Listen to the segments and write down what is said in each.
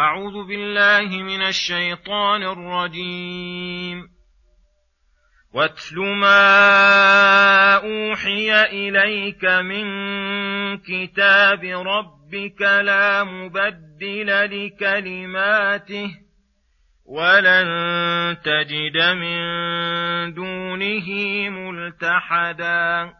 أعوذ بالله من الشيطان الرجيم. واتل ما أوحي إليك من كتاب ربك لا مبدل لكلماته ولن تجد من دونه ملتحدا.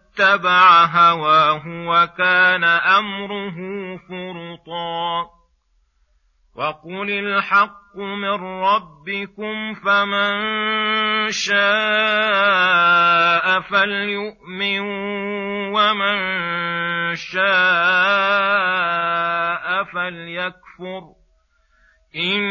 واتبع هواه وكان أمره فرطا. وقل الحق من ربكم فمن شاء فليؤمن ومن شاء فليكفر. أنا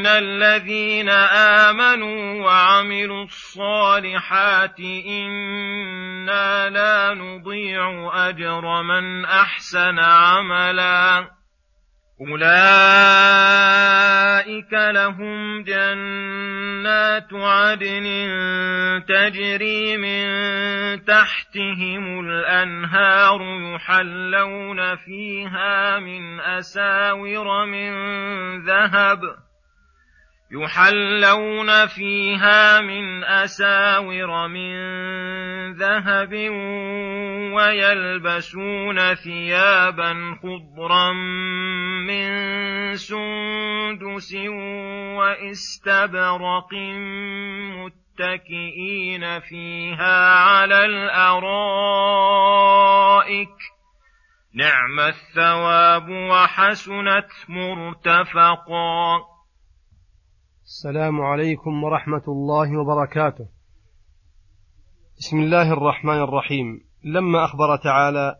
ان الذين امنوا وعملوا الصالحات أنا لا نضيع اجر من احسن عملا أولئك لهم جنات عدن تجري من تحتهم الأنهار يحلون فيها من أساور من ذهب ۖ يحلون فيها من أساور من ذهب ويلبسون ثيابا خضرا من سندس واستبرق متكئين فيها على الأرائك. نعم الثواب وحسنت مرتفقا. السلام عليكم ورحمة الله وبركاته. بسم الله الرحمن الرحيم، لما أخبر تعالى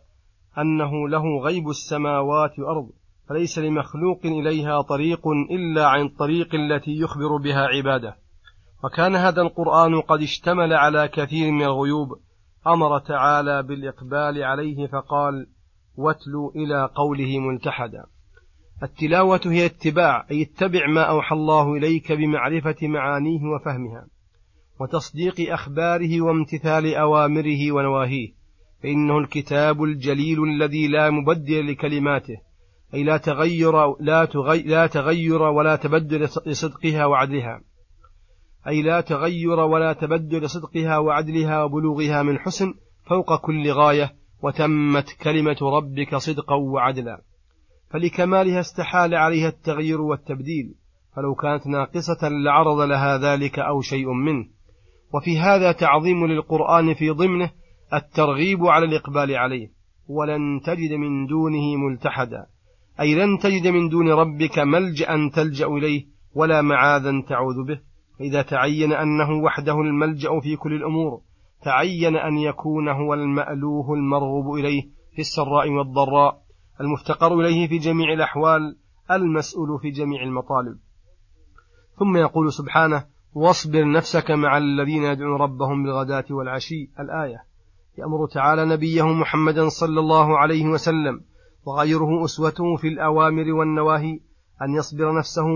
أنه له غيب السماوات والأرض، فليس لمخلوق إليها طريق إلا عن الطريق التي يخبر بها عباده. وكان هذا القرآن قد اشتمل على كثير من الغيوب، أمر تعالى بالإقبال عليه فقال: واتلوا إلى قوله ملتحدا. التلاوة هي اتباع أي اتبع ما أوحى الله إليك بمعرفة معانيه وفهمها وتصديق أخباره وامتثال أوامره ونواهيه. فإنه الكتاب الجليل الذي لا مبدل لكلماته أي لا تغير لا, تغي لا تغير ولا تبدل لصدقها وعدلها. أي لا تغير ولا تبدل لصدقها وعدلها وبلوغها من حسن فوق كل غاية وتمت كلمة ربك صدقا وعدلا. فلكمالها استحال عليها التغيير والتبديل فلو كانت ناقصة لعرض لها ذلك أو شيء منه. وفي هذا تعظيم للقرآن في ضمنه الترغيب على الإقبال عليه. ولن تجد من دونه ملتحدا. أي لن تجد من دون ربك ملجأ تلجأ إليه ولا معاذا تعوذ به. إذا تعين أنه وحده الملجأ في كل الأمور تعين أن يكون هو المألوه المرغوب إليه في السراء والضراء. المفتقر إليه في جميع الأحوال المسؤول في جميع المطالب. ثم يقول سبحانه واصبر نفسك مع الذين يدعون ربهم بالغداة والعشي. الآية يأمر تعالى نبيه محمدا صلى الله عليه وسلم وغيره أسوته في الأوامر والنواهي أن يصبر نفسه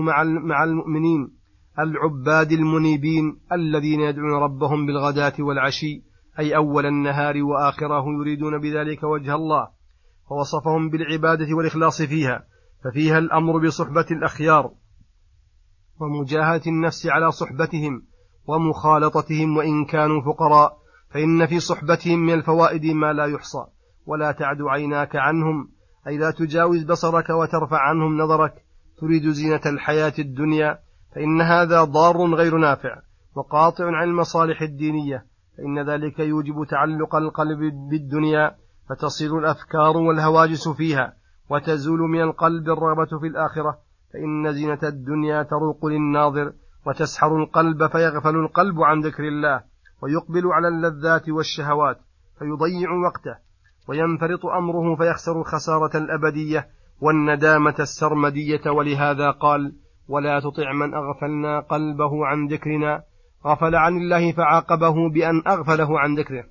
مع المؤمنين العباد المنيبين الذين يدعون ربهم بالغداة والعشي أي أول النهار وآخره يريدون بذلك وجه الله. فوصفهم بالعبادة والإخلاص فيها ففيها الأمر بصحبة الأخيار ومجاهدة النفس على صحبتهم ومخالطتهم وإن كانوا فقراء فإن في صحبتهم من الفوائد ما لا يحصى. ولا تعد عيناك عنهم أي لا تجاوز بصرك وترفع عنهم نظرك. تريد زينة الحياة الدنيا فإن هذا ضار غير نافع. وقاطع عن المصالح الدينية فإن ذلك يوجب تعلق القلب بالدنيا. فتصير الأفكار والهواجس فيها وتزول من القلب الرغبة في الآخرة فإن زينة الدنيا تروق للناظر وتسحر القلب فيغفل القلب عن ذكر الله ويقبل على اللذات والشهوات فيضيع وقته وينفرط أمره فيخسر الخسارة الأبدية والندامة السرمدية ولهذا قال ولا تطع من أغفلنا قلبه عن ذكرنا غفل عن الله فعاقبه بأن أغفله عن ذكره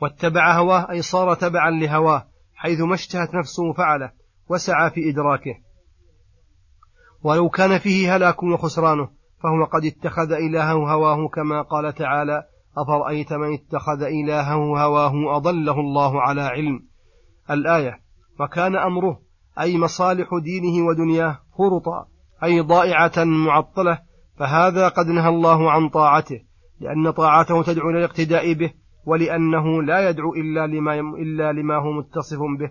واتبع هواه أي صار تبعا لهواه حيث ما اشتهت نفسه فعله وسعى في إدراكه. ولو كان فيه هلاك وخسرانه فهو قد اتخذ إلهه هواه كما قال تعالى أفرأيت من اتخذ إلهه هواه أضله الله على علم؟ الآية وكان أمره أي مصالح دينه ودنياه فرطا أي ضائعة معطلة فهذا قد نهى الله عن طاعته لأن طاعته تدعو إلى الاقتداء به ولأنه لا يدعو إلا لما, إلا لما هو متصف به.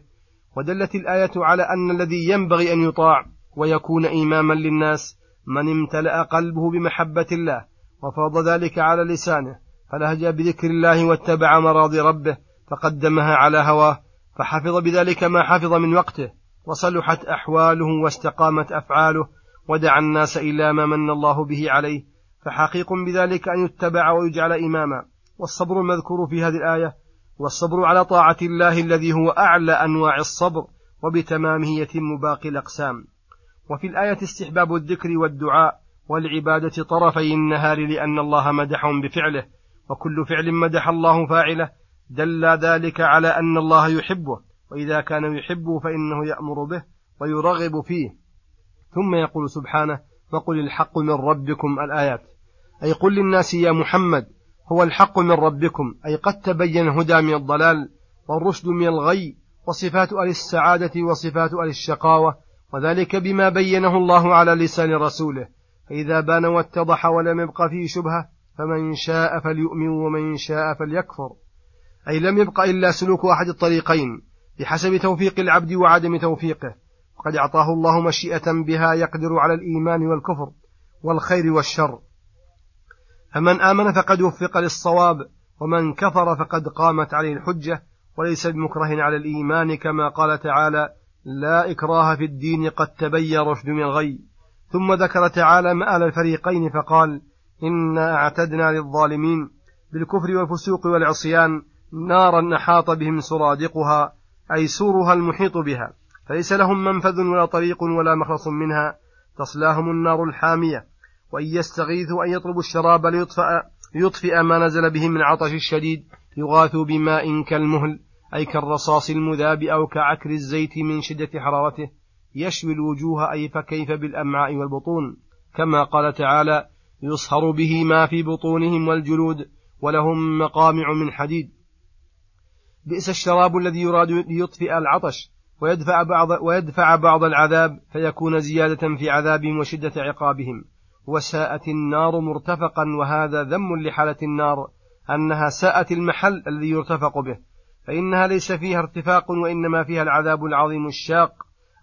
ودلت الآية على أن الذي ينبغي أن يطاع ويكون إماما للناس من امتلأ قلبه بمحبة الله وفاض ذلك على لسانه فلهج بذكر الله واتبع مراضي ربه فقدمها على هواه فحفظ بذلك ما حفظ من وقته وصلحت أحواله واستقامت أفعاله ودعا الناس إلى ما من الله به عليه فحقيق بذلك أن يتبع ويجعل إماما. والصبر المذكور في هذه الآية والصبر على طاعة الله الذي هو أعلى أنواع الصبر وبتمامه يتم باقي الأقسام. وفي الآية استحباب الذكر والدعاء والعبادة طرفي النهار لأن الله مدحهم بفعله وكل فعل مدح الله فاعله دل ذلك على أن الله يحبه وإذا كان يحبه فإنه يأمر به ويرغب فيه. ثم يقول سبحانه وقل الحق من ربكم الآيات أي قل للناس يا محمد هو الحق من ربكم أي قد تبين الهدى من الضلال والرشد من الغي وصفات أهل السعادة وصفات أهل الشقاوة وذلك بما بينه الله على لسان رسوله. فإذا بان واتضح ولم يبق فيه شبهة فمن شاء فليؤمن ومن شاء فليكفر. أي لم يبق إلا سلوك أحد الطريقين بحسب توفيق العبد وعدم توفيقه. وقد أعطاه الله مشيئة بها يقدر على الإيمان والكفر والخير والشر. فمن آمن فقد وفق للصواب ومن كفر فقد قامت عليه الحجة وليس بمكره على الإيمان كما قال تعالى لا إكراه في الدين قد تبين رشد من الغي ثم ذكر تعالى مآل الفريقين فقال إنا أعتدنا للظالمين بالكفر والفسوق والعصيان نارا أحاط بهم سرادقها أي سورها المحيط بها فليس لهم منفذ ولا طريق ولا مخلص منها تصلاهم النار الحامية وإن يستغيثوا أن يطلبوا الشراب ليطفأ ليطفئ ما نزل بهم من عطش الشديد يغاثوا بماء كالمهل أي كالرصاص المذاب أو كعكر الزيت من شدة حرارته. يشوي الوجوه أي فكيف بالأمعاء والبطون. كما قال تعالى يصهر به ما في بطونهم والجلود ولهم مقامع من حديد. بئس الشراب الذي يراد ليطفئ العطش ويدفع بعض, ويدفع بعض العذاب فيكون زيادة في عذابهم وشدة عقابهم. وساءت النار مرتفقا وهذا ذم لحالة النار أنها ساءت المحل الذي يرتفق به فإنها ليس فيها ارتفاق وإنما فيها العذاب العظيم الشاق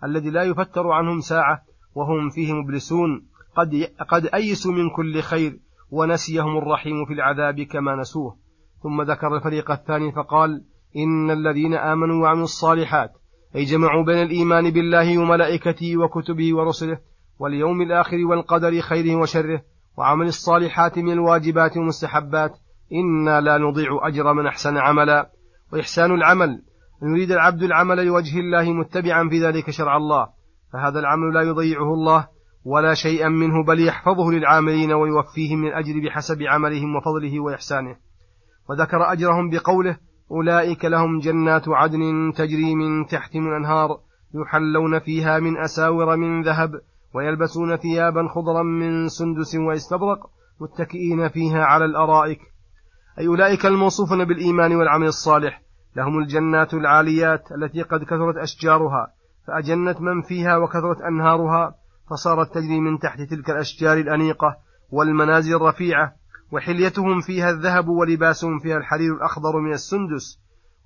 الذي لا يفتر عنهم ساعة وهم فيه مبلسون. قد, قد أيسوا من كل خير ونسيهم الرحيم في العذاب كما نسوه. ثم ذكر الفريق الثاني فقال إن الذين آمنوا وعملوا الصالحات أي جمعوا بين الإيمان بالله وملائكته وكتبه ورسله واليوم الآخر والقدر خيره وشره وعمل الصالحات من الواجبات والمستحبات. إنا لا نضيع أجر من أحسن عملا. وإحسان العمل أن يريد العبد العمل لوجه الله متبعا في ذلك شرع الله فهذا العمل لا يضيعه الله ولا شيئا منه بل يحفظه للعاملين ويوفيهم من الأجر بحسب عملهم وفضله وإحسانه. وذكر أجرهم بقوله أولئك لهم جنات عدن تجري من تحتهم الأنهار يحلون فيها من أساور من ذهب ويلبسون ثيابا خضرا من سندس واستبرق متكئين فيها على الأرائك. أي أولئك الموصوفون بالإيمان والعمل الصالح. لهم الجنات العاليات التي قد كثرت أشجارها فأجنت من فيها وكثرت أنهارها فصارت تجري من تحت تلك الأشجار الأنيقة والمنازل الرفيعة وحليتهم فيها الذهب ولباسهم فيها الحرير الأخضر من السندس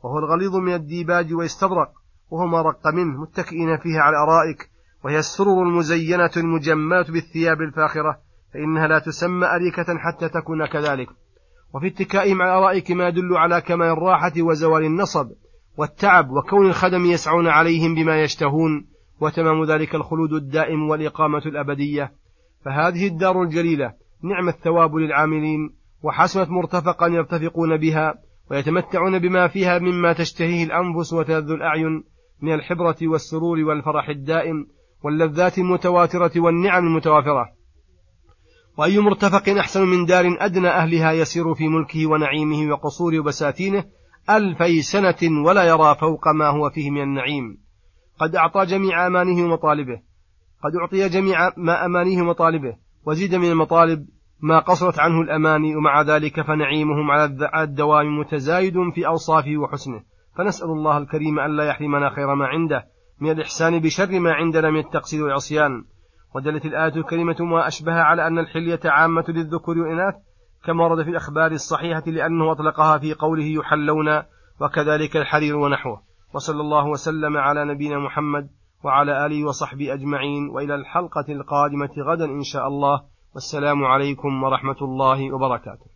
وهو الغليظ من الديباج واستبرق وهو ما رق منه متكئين فيها على الأرائك وهي السرر المزينة المجملة بالثياب الفاخرة فإنها لا تسمى أريكة حتى تكون كذلك. وفي اتكائهم على الأرائك ما يدل على كمال الراحة وزوال النصب والتعب وكون الخدم يسعون عليهم بما يشتهون وتمام ذلك الخلود الدائم والإقامة الأبدية. فهذه الدار الجليلة نعم الثواب للعاملين وحسنت مرتفقا يرتفقون بها ويتمتعون بما فيها مما تشتهيه الأنفس وتلذ الأعين من الحبرة والسرور والفرح الدائم واللذات المتواترة والنعم المتوافرة. وأي مرتفق أحسن من دار أدنى أهلها يسير في ملكه ونعيمه وقصوره وبساتينه ألفي سنة ولا يرى فوق ما هو فيه من النعيم. قد أعطى جميع أمانه ومطالبه. قد أعطي جميع ما أمانيه ومطالبه. وزيد من المطالب ما قصرت عنه الأماني ومع ذلك فنعيمهم على الدوام متزايد في أوصافه وحسنه. فنسأل الله الكريم ألا يحرمنا خير ما عنده. من الإحسان بشر ما عندنا من التقصير والعصيان. ودلت الآية الكريمة ما أشبه على أن الحلية عامة للذكور والإناث كما ورد في الأخبار الصحيحة لأنه أطلقها في قوله يحلون وكذلك الحرير ونحوه. وصلى الله وسلم على نبينا محمد وعلى آله وصحبه أجمعين وإلى الحلقة القادمة غدا إن شاء الله. والسلام عليكم ورحمة الله وبركاته.